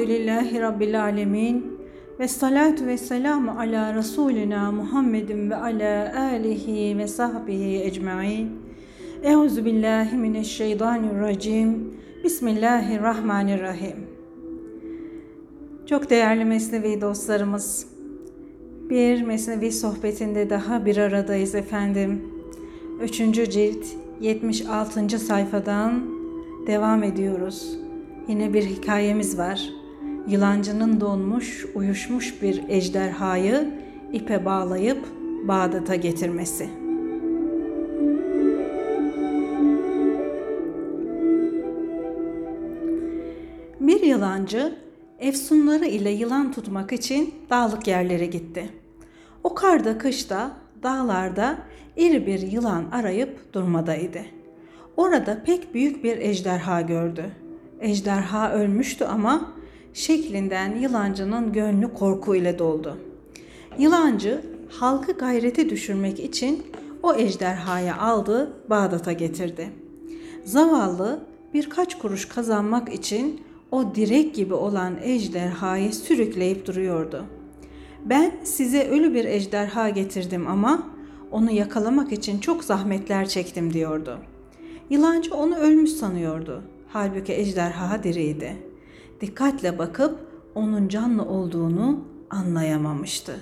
Elhamdülillahi Rabbil Alemin. Ve salatu ve selamu ala Resulina Muhammedin ve ala alihi ve sahbihi ecmain. Euzu billahi mineşşeytanirracim. Bismillahirrahmanirrahim. Çok değerli Mesnevi dostlarımız, bir Mesnevi sohbetinde daha bir aradayız efendim. Üçüncü cilt 76. sayfadan devam ediyoruz. Yine bir hikayemiz var. Yılancının donmuş, uyuşmuş bir ejderhayı ipe bağlayıp Bağdat'a getirmesi. Bir yılancı efsunları ile yılan tutmak için dağlık yerlere gitti. O karda kışta dağlarda iri bir yılan arayıp durmadaydı. Orada pek büyük bir ejderha gördü. Ejderha ölmüştü ama şeklinden yılancının gönlü korku ile doldu. Yılancı halkı gayrete düşürmek için o ejderhayı aldı Bağdat'a getirdi. Zavallı birkaç kuruş kazanmak için o direk gibi olan ejderhayı sürükleyip duruyordu. Ben size ölü bir ejderha getirdim ama onu yakalamak için çok zahmetler çektim diyordu. Yılancı onu ölmüş sanıyordu. Halbuki ejderha diriydi. Dikkatle bakıp onun canlı olduğunu anlayamamıştı.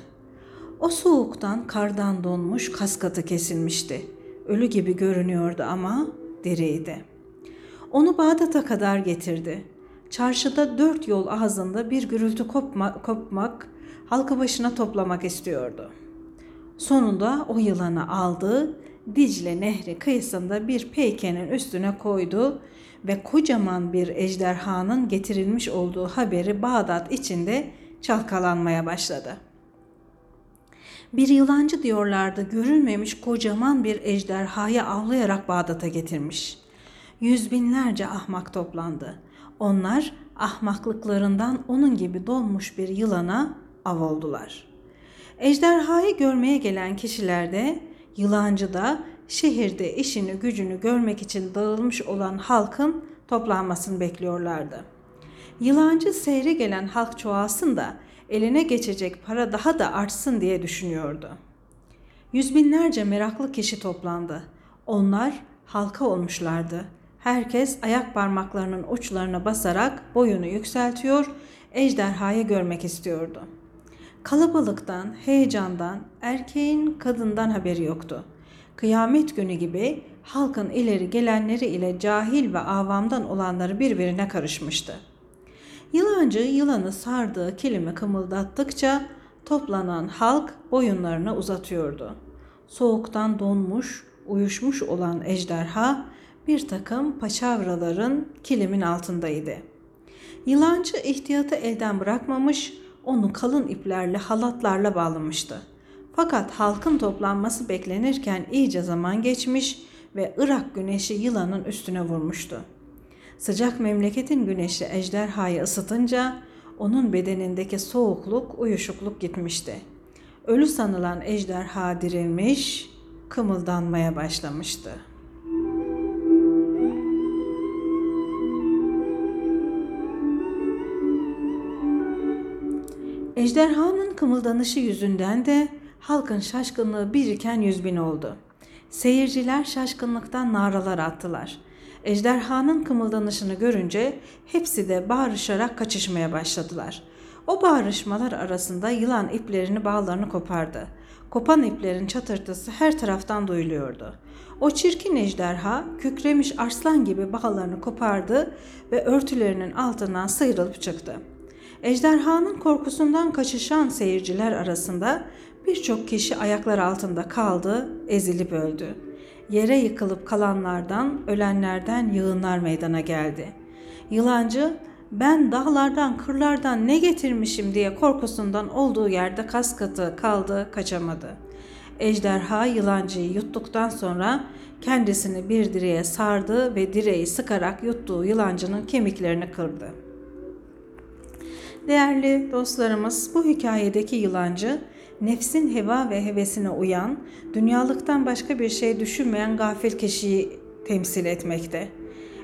O soğuktan kardan donmuş kaskatı kesilmişti. Ölü gibi görünüyordu ama diriydi. Onu Bağdat'a kadar getirdi. Çarşıda dört yol ağzında bir gürültü kopma, kopmak, halkı başına toplamak istiyordu. Sonunda o yılanı aldı, Dicle Nehri kıyısında bir peykenin üstüne koydu ve kocaman bir ejderhanın getirilmiş olduğu haberi Bağdat içinde çalkalanmaya başladı. Bir yılancı diyorlardı görülmemiş kocaman bir ejderhayı avlayarak Bağdat'a getirmiş. Yüz binlerce ahmak toplandı. Onlar ahmaklıklarından onun gibi donmuş bir yılana av oldular. Ejderhayı görmeye gelen kişiler de yılancı da şehirde işini gücünü görmek için dağılmış olan halkın toplanmasını bekliyorlardı. Yılancı seyre gelen halk çoğalsın da eline geçecek para daha da artsın diye düşünüyordu. Yüz binlerce meraklı kişi toplandı. Onlar halka olmuşlardı. Herkes ayak parmaklarının uçlarına basarak boyunu yükseltiyor, ejderhayı görmek istiyordu. Kalabalıktan, heyecandan, erkeğin kadından haberi yoktu. Kıyamet günü gibi halkın ileri gelenleri ile cahil ve avamdan olanları birbirine karışmıştı. Yılancı yılanı sardığı kilimi kımıldattıkça toplanan halk boyunlarını uzatıyordu. Soğuktan donmuş, uyuşmuş olan ejderha bir takım paçavraların kilimin altındaydı. Yılancı ihtiyatı elden bırakmamış, onu kalın iplerle halatlarla bağlamıştı. Fakat halkın toplanması beklenirken iyice zaman geçmiş ve Irak güneşi yılanın üstüne vurmuştu. Sıcak memleketin güneşi ejderhayı ısıtınca onun bedenindeki soğukluk, uyuşukluk gitmişti. Ölü sanılan ejderha dirilmiş, kımıldanmaya başlamıştı. Ejderhanın kımıldanışı yüzünden de halkın şaşkınlığı biriken yüz bin oldu. Seyirciler şaşkınlıktan naralar attılar. Ejderhanın kımıldanışını görünce hepsi de bağırışarak kaçışmaya başladılar. O bağırışmalar arasında yılan iplerini bağlarını kopardı. Kopan iplerin çatırtısı her taraftan duyuluyordu. O çirkin ejderha kükremiş arslan gibi bağlarını kopardı ve örtülerinin altından sıyrılıp çıktı. Ejderhanın korkusundan kaçışan seyirciler arasında birçok kişi ayaklar altında kaldı, ezilip öldü. Yere yıkılıp kalanlardan, ölenlerden yığınlar meydana geldi. Yılancı, ben dağlardan, kırlardan ne getirmişim diye korkusundan olduğu yerde kaskatı kaldı, kaçamadı. Ejderha yılancıyı yuttuktan sonra kendisini bir direğe sardı ve direği sıkarak yuttuğu yılancının kemiklerini kırdı. Değerli dostlarımız bu hikayedeki yılancı nefsin heva ve hevesine uyan, dünyalıktan başka bir şey düşünmeyen gafil kişiyi temsil etmekte.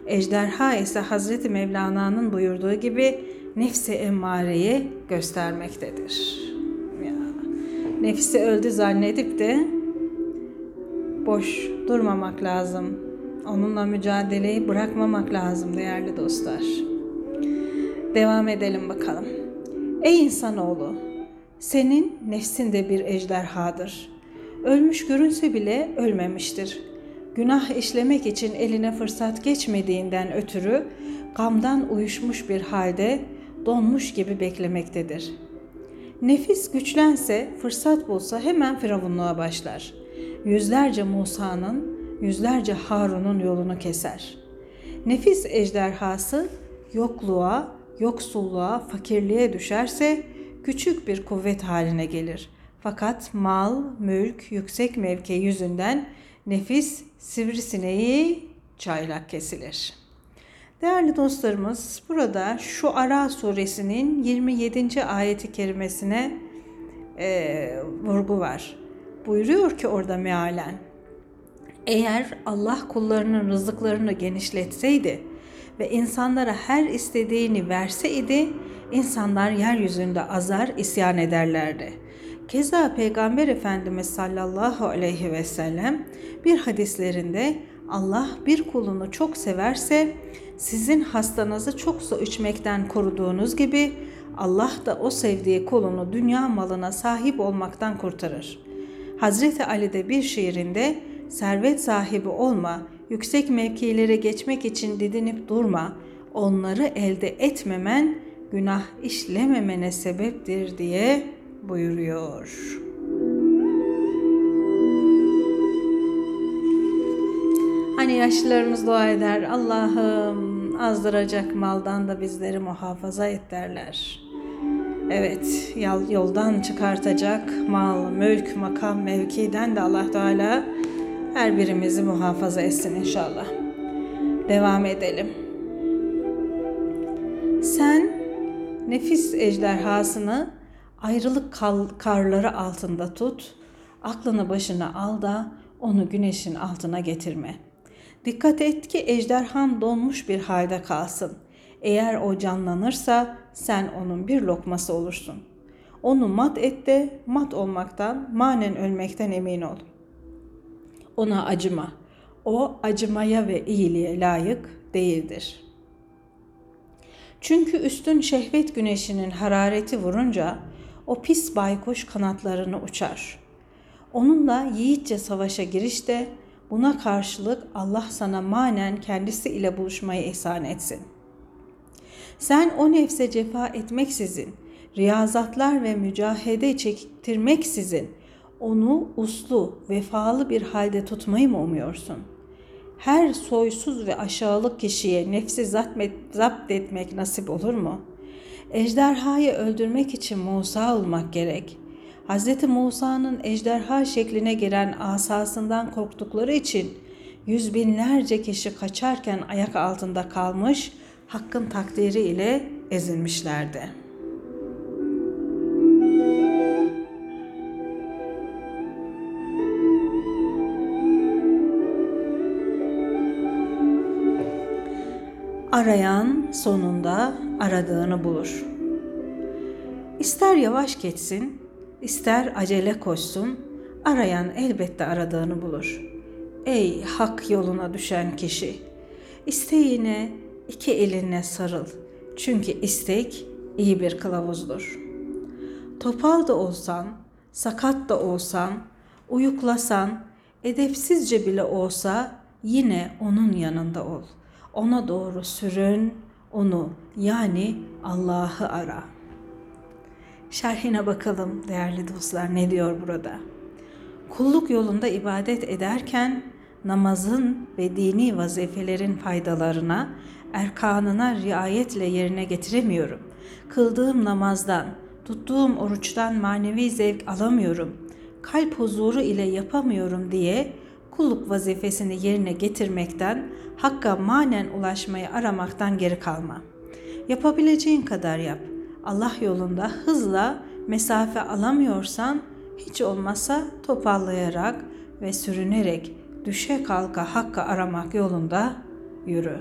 Ejderha ise Hazreti Mevlana'nın buyurduğu gibi nefsi emmareyi göstermektedir. Ya, nefsi öldü zannedip de boş durmamak lazım. Onunla mücadeleyi bırakmamak lazım değerli dostlar. Devam edelim bakalım. Ey insanoğlu, senin nefsin de bir ejderhadır. Ölmüş görünse bile ölmemiştir. Günah işlemek için eline fırsat geçmediğinden ötürü gamdan uyuşmuş bir halde donmuş gibi beklemektedir. Nefis güçlense, fırsat bulsa hemen firavunluğa başlar. Yüzlerce Musa'nın, yüzlerce Harun'un yolunu keser. Nefis ejderhası yokluğa, yoksulluğa, fakirliğe düşerse küçük bir kuvvet haline gelir. Fakat mal, mülk, yüksek mevki yüzünden nefis sivrisineği çaylak kesilir.'' Değerli dostlarımız burada şu Ara suresinin 27. ayeti kerimesine e, vurgu var. Buyuruyor ki orada mealen eğer Allah kullarının rızıklarını genişletseydi ve insanlara her istediğini verseydi insanlar yeryüzünde azar isyan ederlerdi. Keza Peygamber Efendimiz sallallahu aleyhi ve sellem bir hadislerinde Allah bir kulunu çok severse sizin hastanızı çok su içmekten koruduğunuz gibi Allah da o sevdiği kulunu dünya malına sahip olmaktan kurtarır. Hazreti Ali de bir şiirinde servet sahibi olma, yüksek mevkilere geçmek için didinip durma, onları elde etmemen günah işlememene sebeptir diye buyuruyor. Hani yaşlılarımız dua eder, Allah'ım azdıracak maldan da bizleri muhafaza et derler. Evet, yoldan çıkartacak mal, mülk, makam, mevkiden de Allah Teala her birimizi muhafaza etsin inşallah. Devam edelim. Sen nefis ejderhasını ayrılık karları altında tut, aklını başına al da onu güneşin altına getirme. Dikkat et ki ejderhan donmuş bir halde kalsın. Eğer o canlanırsa sen onun bir lokması olursun. Onu mat et de mat olmaktan, manen ölmekten emin ol. Ona acıma. O acımaya ve iyiliğe layık değildir. Çünkü üstün şehvet güneşinin harareti vurunca o pis baykuş kanatlarını uçar. Onunla yiğitçe savaşa girişte buna karşılık Allah sana manen kendisi ile buluşmayı ihsan etsin. Sen o nefse cefa etmeksizin, riyazatlar ve mücahede çektirmeksizin onu uslu, vefalı bir halde tutmayı mı umuyorsun? Her soysuz ve aşağılık kişiye nefsi zapt etmek nasip olur mu?'' Ejderhayı öldürmek için Musa olmak gerek. Hz. Musa'nın ejderha şekline giren asasından korktukları için yüz binlerce kişi kaçarken ayak altında kalmış, hakkın takdiri ile ezilmişlerdi. Arayan sonunda aradığını bulur. İster yavaş geçsin, ister acele koşsun, arayan elbette aradığını bulur. Ey hak yoluna düşen kişi, isteğine iki elinle sarıl. Çünkü istek iyi bir kılavuzdur. Topal da olsan, sakat da olsan, uyuklasan, edepsizce bile olsa yine onun yanında ol. Ona doğru sürün, onu yani Allah'ı ara. Şerhine bakalım değerli dostlar ne diyor burada? Kulluk yolunda ibadet ederken namazın ve dini vazifelerin faydalarına, erkanına riayetle yerine getiremiyorum. Kıldığım namazdan, tuttuğum oruçtan manevi zevk alamıyorum. Kalp huzuru ile yapamıyorum diye kulluk vazifesini yerine getirmekten, hakka manen ulaşmayı aramaktan geri kalma. Yapabileceğin kadar yap. Allah yolunda hızla mesafe alamıyorsan hiç olmazsa topallayarak ve sürünerek düşe kalka hakka aramak yolunda yürü.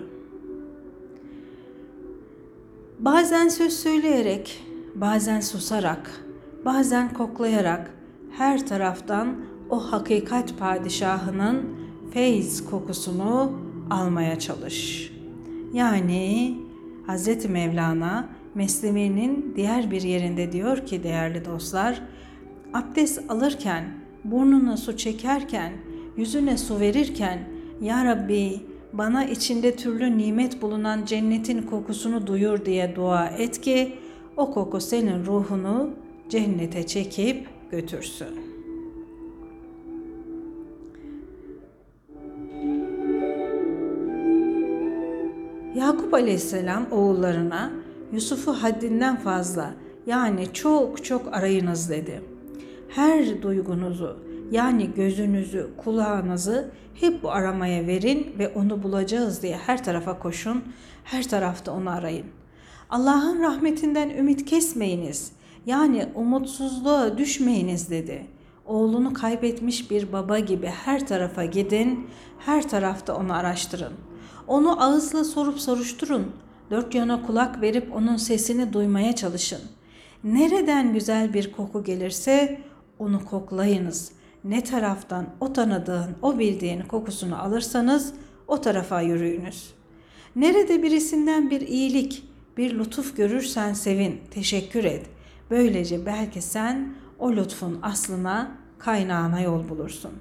Bazen söz söyleyerek, bazen susarak, bazen koklayarak her taraftan o hakikat padişahının feyz kokusunu almaya çalış. Yani Hz. Mevlana Mesnevi'nin diğer bir yerinde diyor ki değerli dostlar, abdest alırken, burnuna su çekerken, yüzüne su verirken, Ya Rabbi bana içinde türlü nimet bulunan cennetin kokusunu duyur diye dua et ki o koku senin ruhunu cennete çekip götürsün. Yakup Aleyhisselam oğullarına Yusuf'u haddinden fazla yani çok çok arayınız dedi. Her duygunuzu yani gözünüzü, kulağınızı hep bu aramaya verin ve onu bulacağız diye her tarafa koşun, her tarafta onu arayın. Allah'ın rahmetinden ümit kesmeyiniz. Yani umutsuzluğa düşmeyiniz dedi. Oğlunu kaybetmiş bir baba gibi her tarafa gidin, her tarafta onu araştırın. Onu ağızla sorup soruşturun. Dört yana kulak verip onun sesini duymaya çalışın. Nereden güzel bir koku gelirse onu koklayınız. Ne taraftan o tanıdığın, o bildiğin kokusunu alırsanız o tarafa yürüyünüz. Nerede birisinden bir iyilik, bir lütuf görürsen sevin, teşekkür et. Böylece belki sen o lütfun aslına, kaynağına yol bulursun.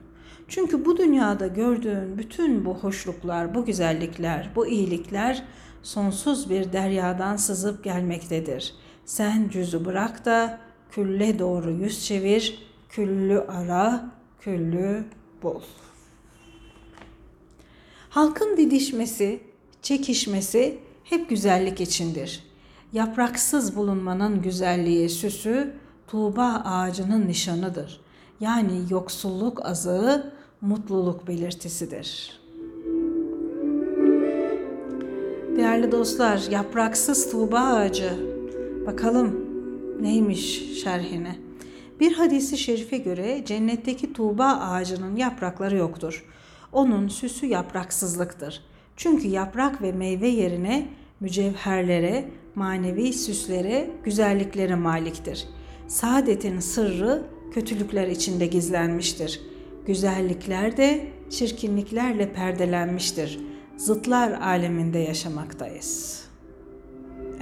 Çünkü bu dünyada gördüğün bütün bu hoşluklar, bu güzellikler, bu iyilikler sonsuz bir deryadan sızıp gelmektedir. Sen cüzü bırak da külle doğru yüz çevir, küllü ara, küllü bul. Halkın didişmesi, çekişmesi hep güzellik içindir. Yapraksız bulunmanın güzelliği süsü Tuğba ağacının nişanıdır. Yani yoksulluk azığı mutluluk belirtisidir. Değerli dostlar, yapraksız Tuğba ağacı. Bakalım neymiş şerhine. Bir hadisi şerife göre cennetteki Tuğba ağacının yaprakları yoktur. Onun süsü yapraksızlıktır. Çünkü yaprak ve meyve yerine mücevherlere, manevi süslere, güzelliklere maliktir. Saadetin sırrı kötülükler içinde gizlenmiştir. Güzellikler de çirkinliklerle perdelenmiştir. Zıtlar aleminde yaşamaktayız.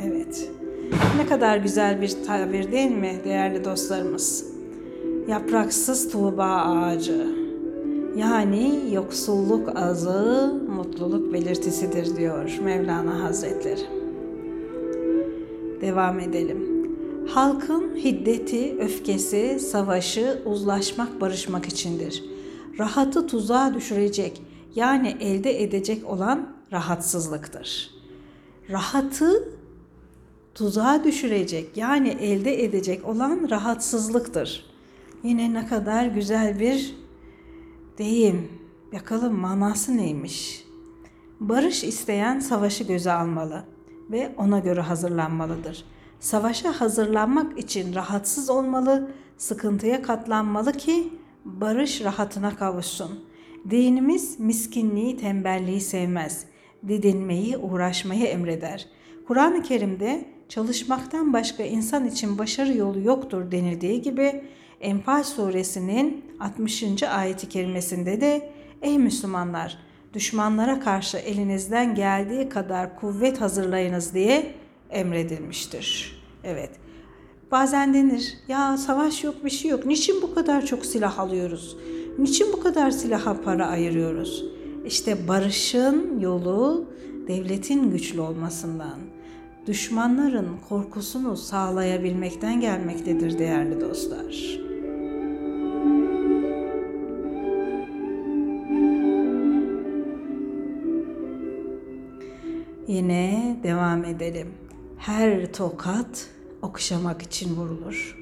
Evet. Ne kadar güzel bir tabir değil mi değerli dostlarımız? Yapraksız tuğba ağacı. Yani yoksulluk azı mutluluk belirtisidir diyor Mevlana Hazretleri. Devam edelim. Halkın hiddeti, öfkesi, savaşı, uzlaşmak, barışmak içindir. Rahatı tuzağa düşürecek, yani elde edecek olan rahatsızlıktır. Rahatı tuzağa düşürecek, yani elde edecek olan rahatsızlıktır. Yine ne kadar güzel bir deyim. Bakalım manası neymiş? Barış isteyen savaşı göze almalı ve ona göre hazırlanmalıdır.'' Savaşa hazırlanmak için rahatsız olmalı, sıkıntıya katlanmalı ki barış rahatına kavuşsun. Dinimiz miskinliği, tembelliği sevmez. Didinmeyi, uğraşmayı emreder. Kur'an-ı Kerim'de çalışmaktan başka insan için başarı yolu yoktur denildiği gibi Enfal suresinin 60. ayeti kerimesinde de Ey Müslümanlar! Düşmanlara karşı elinizden geldiği kadar kuvvet hazırlayınız diye emredilmiştir. Evet. Bazen denir ya savaş yok bir şey yok. Niçin bu kadar çok silah alıyoruz? Niçin bu kadar silaha para ayırıyoruz? İşte barışın yolu devletin güçlü olmasından, düşmanların korkusunu sağlayabilmekten gelmektedir değerli dostlar. Yine devam edelim. Her tokat okşamak için vurulur.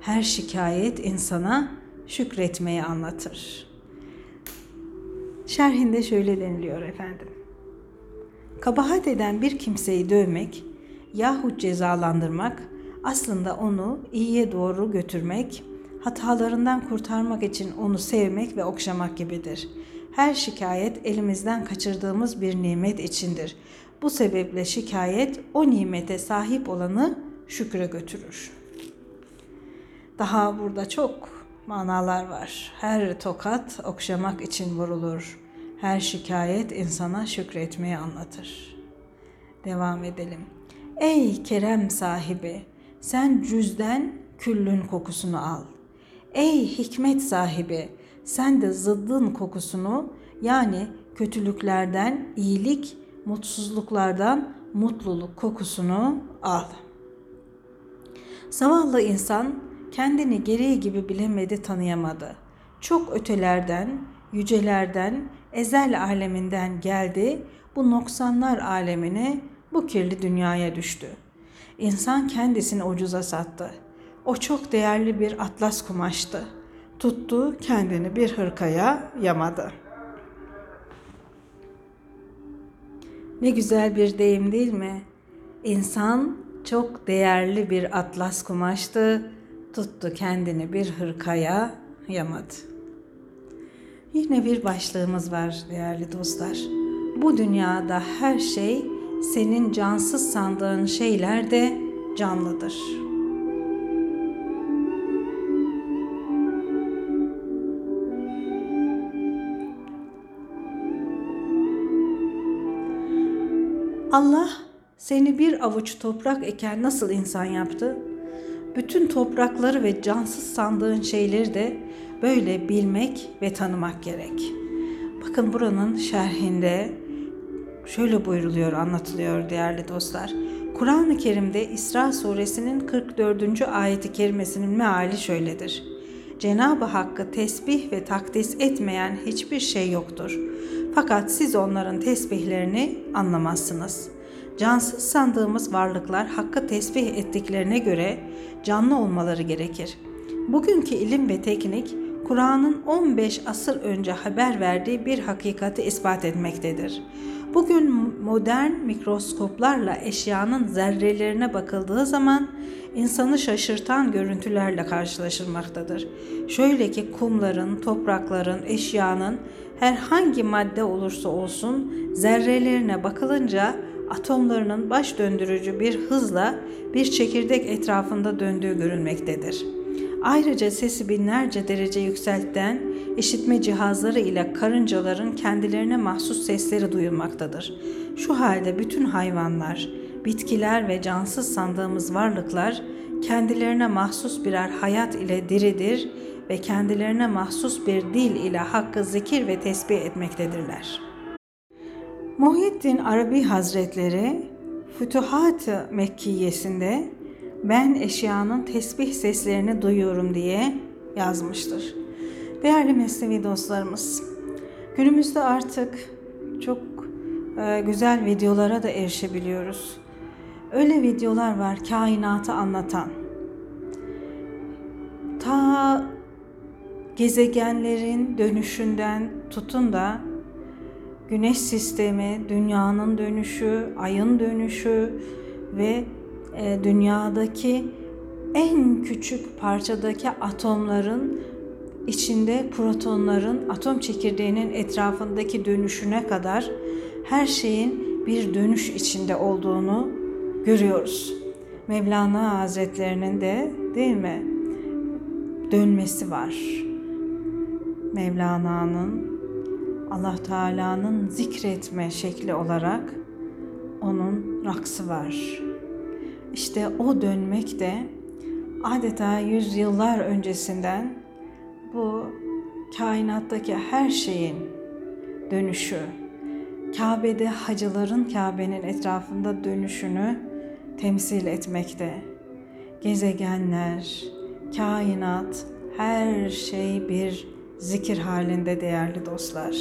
Her şikayet insana şükretmeyi anlatır. Şerhinde şöyle deniliyor efendim. Kabahat eden bir kimseyi dövmek yahut cezalandırmak aslında onu iyiye doğru götürmek, hatalarından kurtarmak için onu sevmek ve okşamak gibidir. Her şikayet elimizden kaçırdığımız bir nimet içindir. Bu sebeple şikayet o nimete sahip olanı şükre götürür. Daha burada çok manalar var. Her tokat okşamak için vurulur. Her şikayet insana şükretmeyi anlatır. Devam edelim. Ey kerem sahibi, sen cüzden küllün kokusunu al. Ey hikmet sahibi, sen de zıddın kokusunu yani kötülüklerden iyilik, mutsuzluklardan mutluluk kokusunu al. Zavallı insan kendini gereği gibi bilemedi, tanıyamadı. Çok ötelerden, yücelerden, ezel aleminden geldi, bu noksanlar alemine, bu kirli dünyaya düştü. İnsan kendisini ucuza sattı. O çok değerli bir atlas kumaştı. Tuttu, kendini bir hırkaya yamadı. Ne güzel bir deyim değil mi? İnsan çok değerli bir atlas kumaştı. Tuttu kendini bir hırkaya yamadı. Yine bir başlığımız var değerli dostlar. Bu dünyada her şey senin cansız sandığın şeyler de canlıdır. Allah seni bir avuç toprak eken nasıl insan yaptı? Bütün toprakları ve cansız sandığın şeyleri de böyle bilmek ve tanımak gerek. Bakın buranın şerhinde şöyle buyruluyor, anlatılıyor değerli dostlar. Kur'an-ı Kerim'de İsra suresinin 44. ayeti kerimesinin meali şöyledir. Cenab-ı Hakk'ı tesbih ve takdis etmeyen hiçbir şey yoktur. Fakat siz onların tesbihlerini anlamazsınız. Cansız sandığımız varlıklar Hakk'ı tesbih ettiklerine göre canlı olmaları gerekir. Bugünkü ilim ve teknik Kur'an'ın 15 asır önce haber verdiği bir hakikati ispat etmektedir. Bugün modern mikroskoplarla eşyanın zerrelerine bakıldığı zaman insanı şaşırtan görüntülerle karşılaşılmaktadır. Şöyle ki kumların, toprakların, eşyanın herhangi madde olursa olsun zerrelerine bakılınca atomlarının baş döndürücü bir hızla bir çekirdek etrafında döndüğü görülmektedir. Ayrıca sesi binlerce derece yükselten işitme cihazları ile karıncaların kendilerine mahsus sesleri duyulmaktadır. Şu halde bütün hayvanlar, bitkiler ve cansız sandığımız varlıklar kendilerine mahsus birer hayat ile diridir ve kendilerine mahsus bir dil ile hakkı zikir ve tesbih etmektedirler. Muhyiddin Arabi Hazretleri Fütuhat-ı Mekkiyesinde ben eşyanın tesbih seslerini duyuyorum diye yazmıştır. Değerli mesnevi dostlarımız, günümüzde artık çok e, güzel videolara da erişebiliyoruz. Öyle videolar var kainatı anlatan. Ta gezegenlerin dönüşünden tutun da güneş sistemi, dünyanın dönüşü, ayın dönüşü ve e, dünyadaki en küçük parçadaki atomların içinde protonların atom çekirdeğinin etrafındaki dönüşüne kadar her şeyin bir dönüş içinde olduğunu görüyoruz. Mevlana Hazretlerinin de değil mi dönmesi var. Mevlana'nın Allah Teala'nın zikretme şekli olarak onun raksı var. İşte o dönmek de adeta yüzyıllar öncesinden bu kainattaki her şeyin dönüşü, Kabe'de hacıların Kabe'nin etrafında dönüşünü temsil etmekte. Gezegenler, kainat, her şey bir zikir halinde değerli dostlar.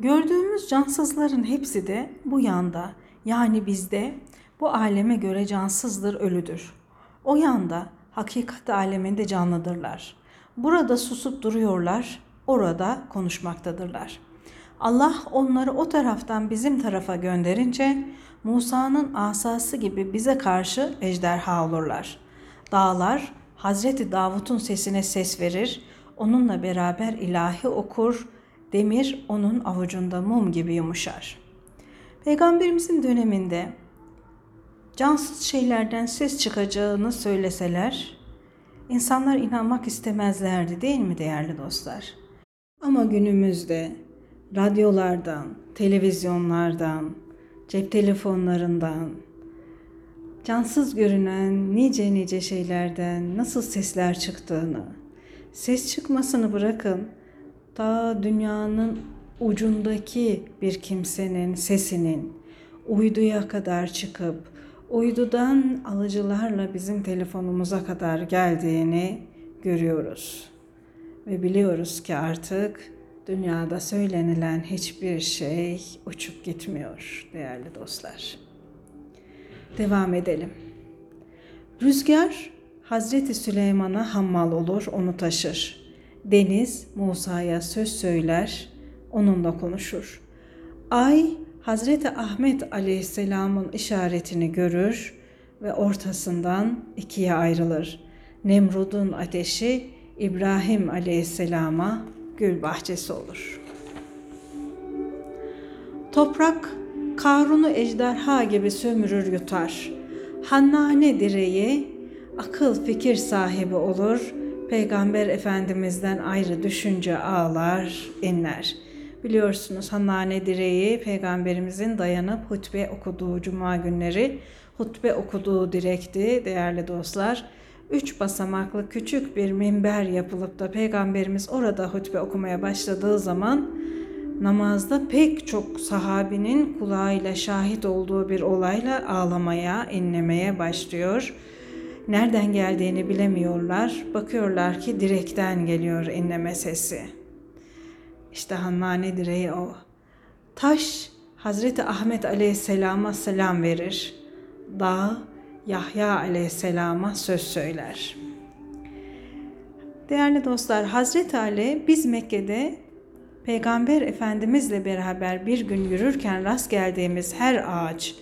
Gördüğümüz cansızların hepsi de bu yanda yani bizde bu aleme göre cansızdır, ölüdür. O yanda hakikat aleminde canlıdırlar. Burada susup duruyorlar, orada konuşmaktadırlar. Allah onları o taraftan bizim tarafa gönderince Musa'nın asası gibi bize karşı ejderha olurlar. Dağlar Hazreti Davut'un sesine ses verir, onunla beraber ilahi okur, demir onun avucunda mum gibi yumuşar. Peygamberimizin döneminde cansız şeylerden ses çıkacağını söyleseler, insanlar inanmak istemezlerdi değil mi değerli dostlar? Ama günümüzde radyolardan, televizyonlardan, cep telefonlarından, cansız görünen nice nice şeylerden nasıl sesler çıktığını, ses çıkmasını bırakın, ta dünyanın ucundaki bir kimsenin sesinin uyduya kadar çıkıp uydudan alıcılarla bizim telefonumuza kadar geldiğini görüyoruz. Ve biliyoruz ki artık dünyada söylenilen hiçbir şey uçup gitmiyor değerli dostlar. Devam edelim. Rüzgar Hazreti Süleyman'a hammal olur, onu taşır. Deniz Musa'ya söz söyler, onunla konuşur. Ay Hazreti Ahmet Aleyhisselam'ın işaretini görür ve ortasından ikiye ayrılır. Nemrud'un ateşi İbrahim Aleyhisselam'a gül bahçesi olur. Toprak Karun'u ejderha gibi sömürür yutar. Hannane direği akıl fikir sahibi olur. Peygamber Efendimiz'den ayrı düşünce ağlar, inler. Biliyorsunuz Hannane direği peygamberimizin dayanıp hutbe okuduğu cuma günleri hutbe okuduğu direkti değerli dostlar. Üç basamaklı küçük bir minber yapılıp da peygamberimiz orada hutbe okumaya başladığı zaman namazda pek çok sahabinin kulağıyla şahit olduğu bir olayla ağlamaya, inlemeye başlıyor. Nereden geldiğini bilemiyorlar. Bakıyorlar ki direkten geliyor inleme sesi. İşte Hannane direği o. Taş Hazreti Ahmet Aleyhisselam'a selam verir. Dağ Yahya Aleyhisselam'a söz söyler. Değerli dostlar, Hazreti Ali biz Mekke'de Peygamber Efendimizle beraber bir gün yürürken rast geldiğimiz her ağaç,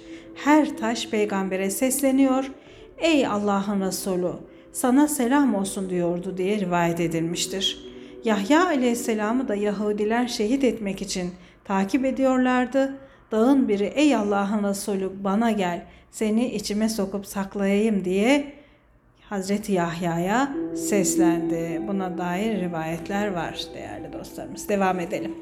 her taş peygambere sesleniyor. Ey Allah'ın Resulü sana selam olsun diyordu diye rivayet edilmiştir. Yahya aleyhisselamı da Yahudiler şehit etmek için takip ediyorlardı. Dağın biri ey Allah'ın Resulü bana gel seni içime sokup saklayayım diye Hazreti Yahya'ya seslendi. Buna dair rivayetler var değerli dostlarımız. Devam edelim.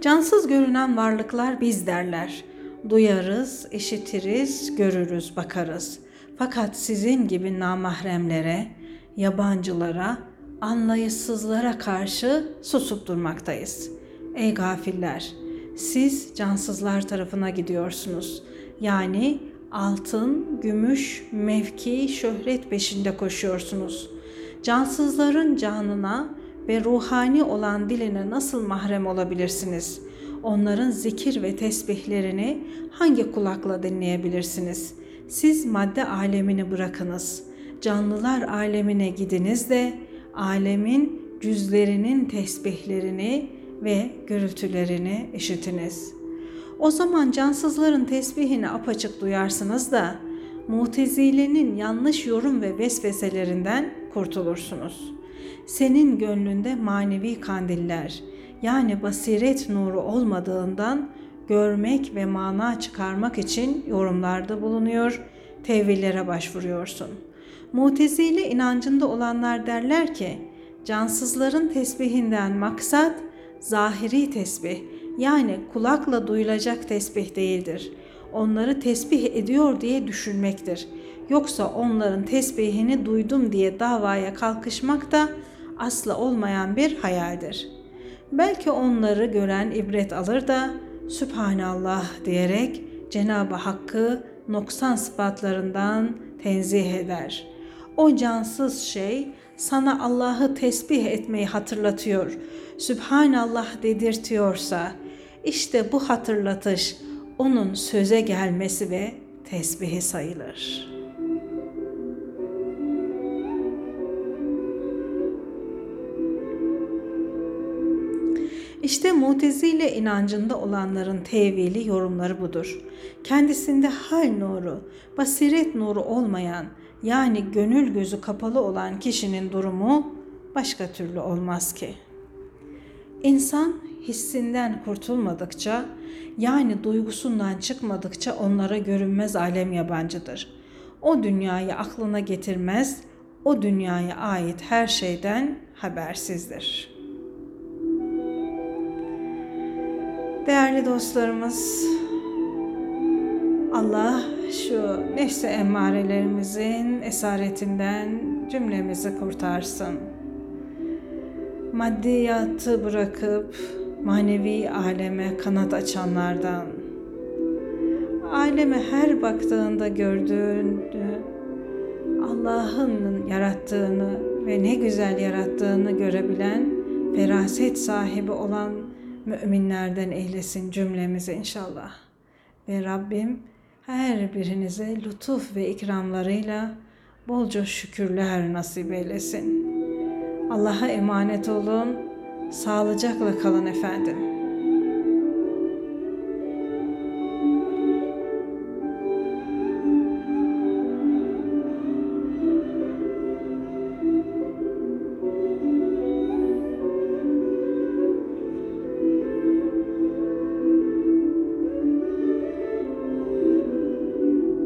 Cansız görünen varlıklar biz derler. Duyarız, işitiriz, görürüz, bakarız. Fakat sizin gibi namahremlere, yabancılara, anlayışsızlara karşı susup durmaktayız. Ey gafiller! Siz cansızlar tarafına gidiyorsunuz. Yani altın, gümüş, mevki, şöhret peşinde koşuyorsunuz. Cansızların canına ve ruhani olan diline nasıl mahrem olabilirsiniz? Onların zikir ve tesbihlerini hangi kulakla dinleyebilirsiniz? Siz madde alemini bırakınız. Canlılar alemine gidiniz de alemin cüzlerinin tesbihlerini ve gürültülerini işitiniz.'' O zaman cansızların tesbihini apaçık duyarsınız da mutezilenin yanlış yorum ve vesveselerinden kurtulursunuz. Senin gönlünde manevi kandiller yani basiret nuru olmadığından görmek ve mana çıkarmak için yorumlarda bulunuyor, tevillere başvuruyorsun. Mutezile inancında olanlar derler ki, cansızların tesbihinden maksat zahiri tesbih, yani kulakla duyulacak tesbih değildir. Onları tesbih ediyor diye düşünmektir. Yoksa onların tesbihini duydum diye davaya kalkışmak da asla olmayan bir hayaldir. Belki onları gören ibret alır da Sübhanallah diyerek Cenab-ı Hakk'ı noksan sıfatlarından tenzih eder. O cansız şey sana Allah'ı tesbih etmeyi hatırlatıyor. Sübhanallah dedirtiyorsa, işte bu hatırlatış onun söze gelmesi ve tesbihi sayılır. İşte mutezile inancında olanların tevili yorumları budur. Kendisinde hal nuru, basiret nuru olmayan yani gönül gözü kapalı olan kişinin durumu başka türlü olmaz ki. İnsan hissinden kurtulmadıkça yani duygusundan çıkmadıkça onlara görünmez alem yabancıdır. O dünyayı aklına getirmez, o dünyaya ait her şeyden habersizdir. Değerli dostlarımız, Allah şu nefsi emmarelerimizin esaretinden cümlemizi kurtarsın. Maddiyatı bırakıp manevi aleme kanat açanlardan, aleme her baktığında gördüğünü, Allah'ın yarattığını ve ne güzel yarattığını görebilen, feraset sahibi olan müminlerden eylesin cümlemizi inşallah. Ve Rabbim her birinize lütuf ve ikramlarıyla bolca şükürler nasip eylesin. Allah'a emanet olun. Sağlıcakla kalın efendim.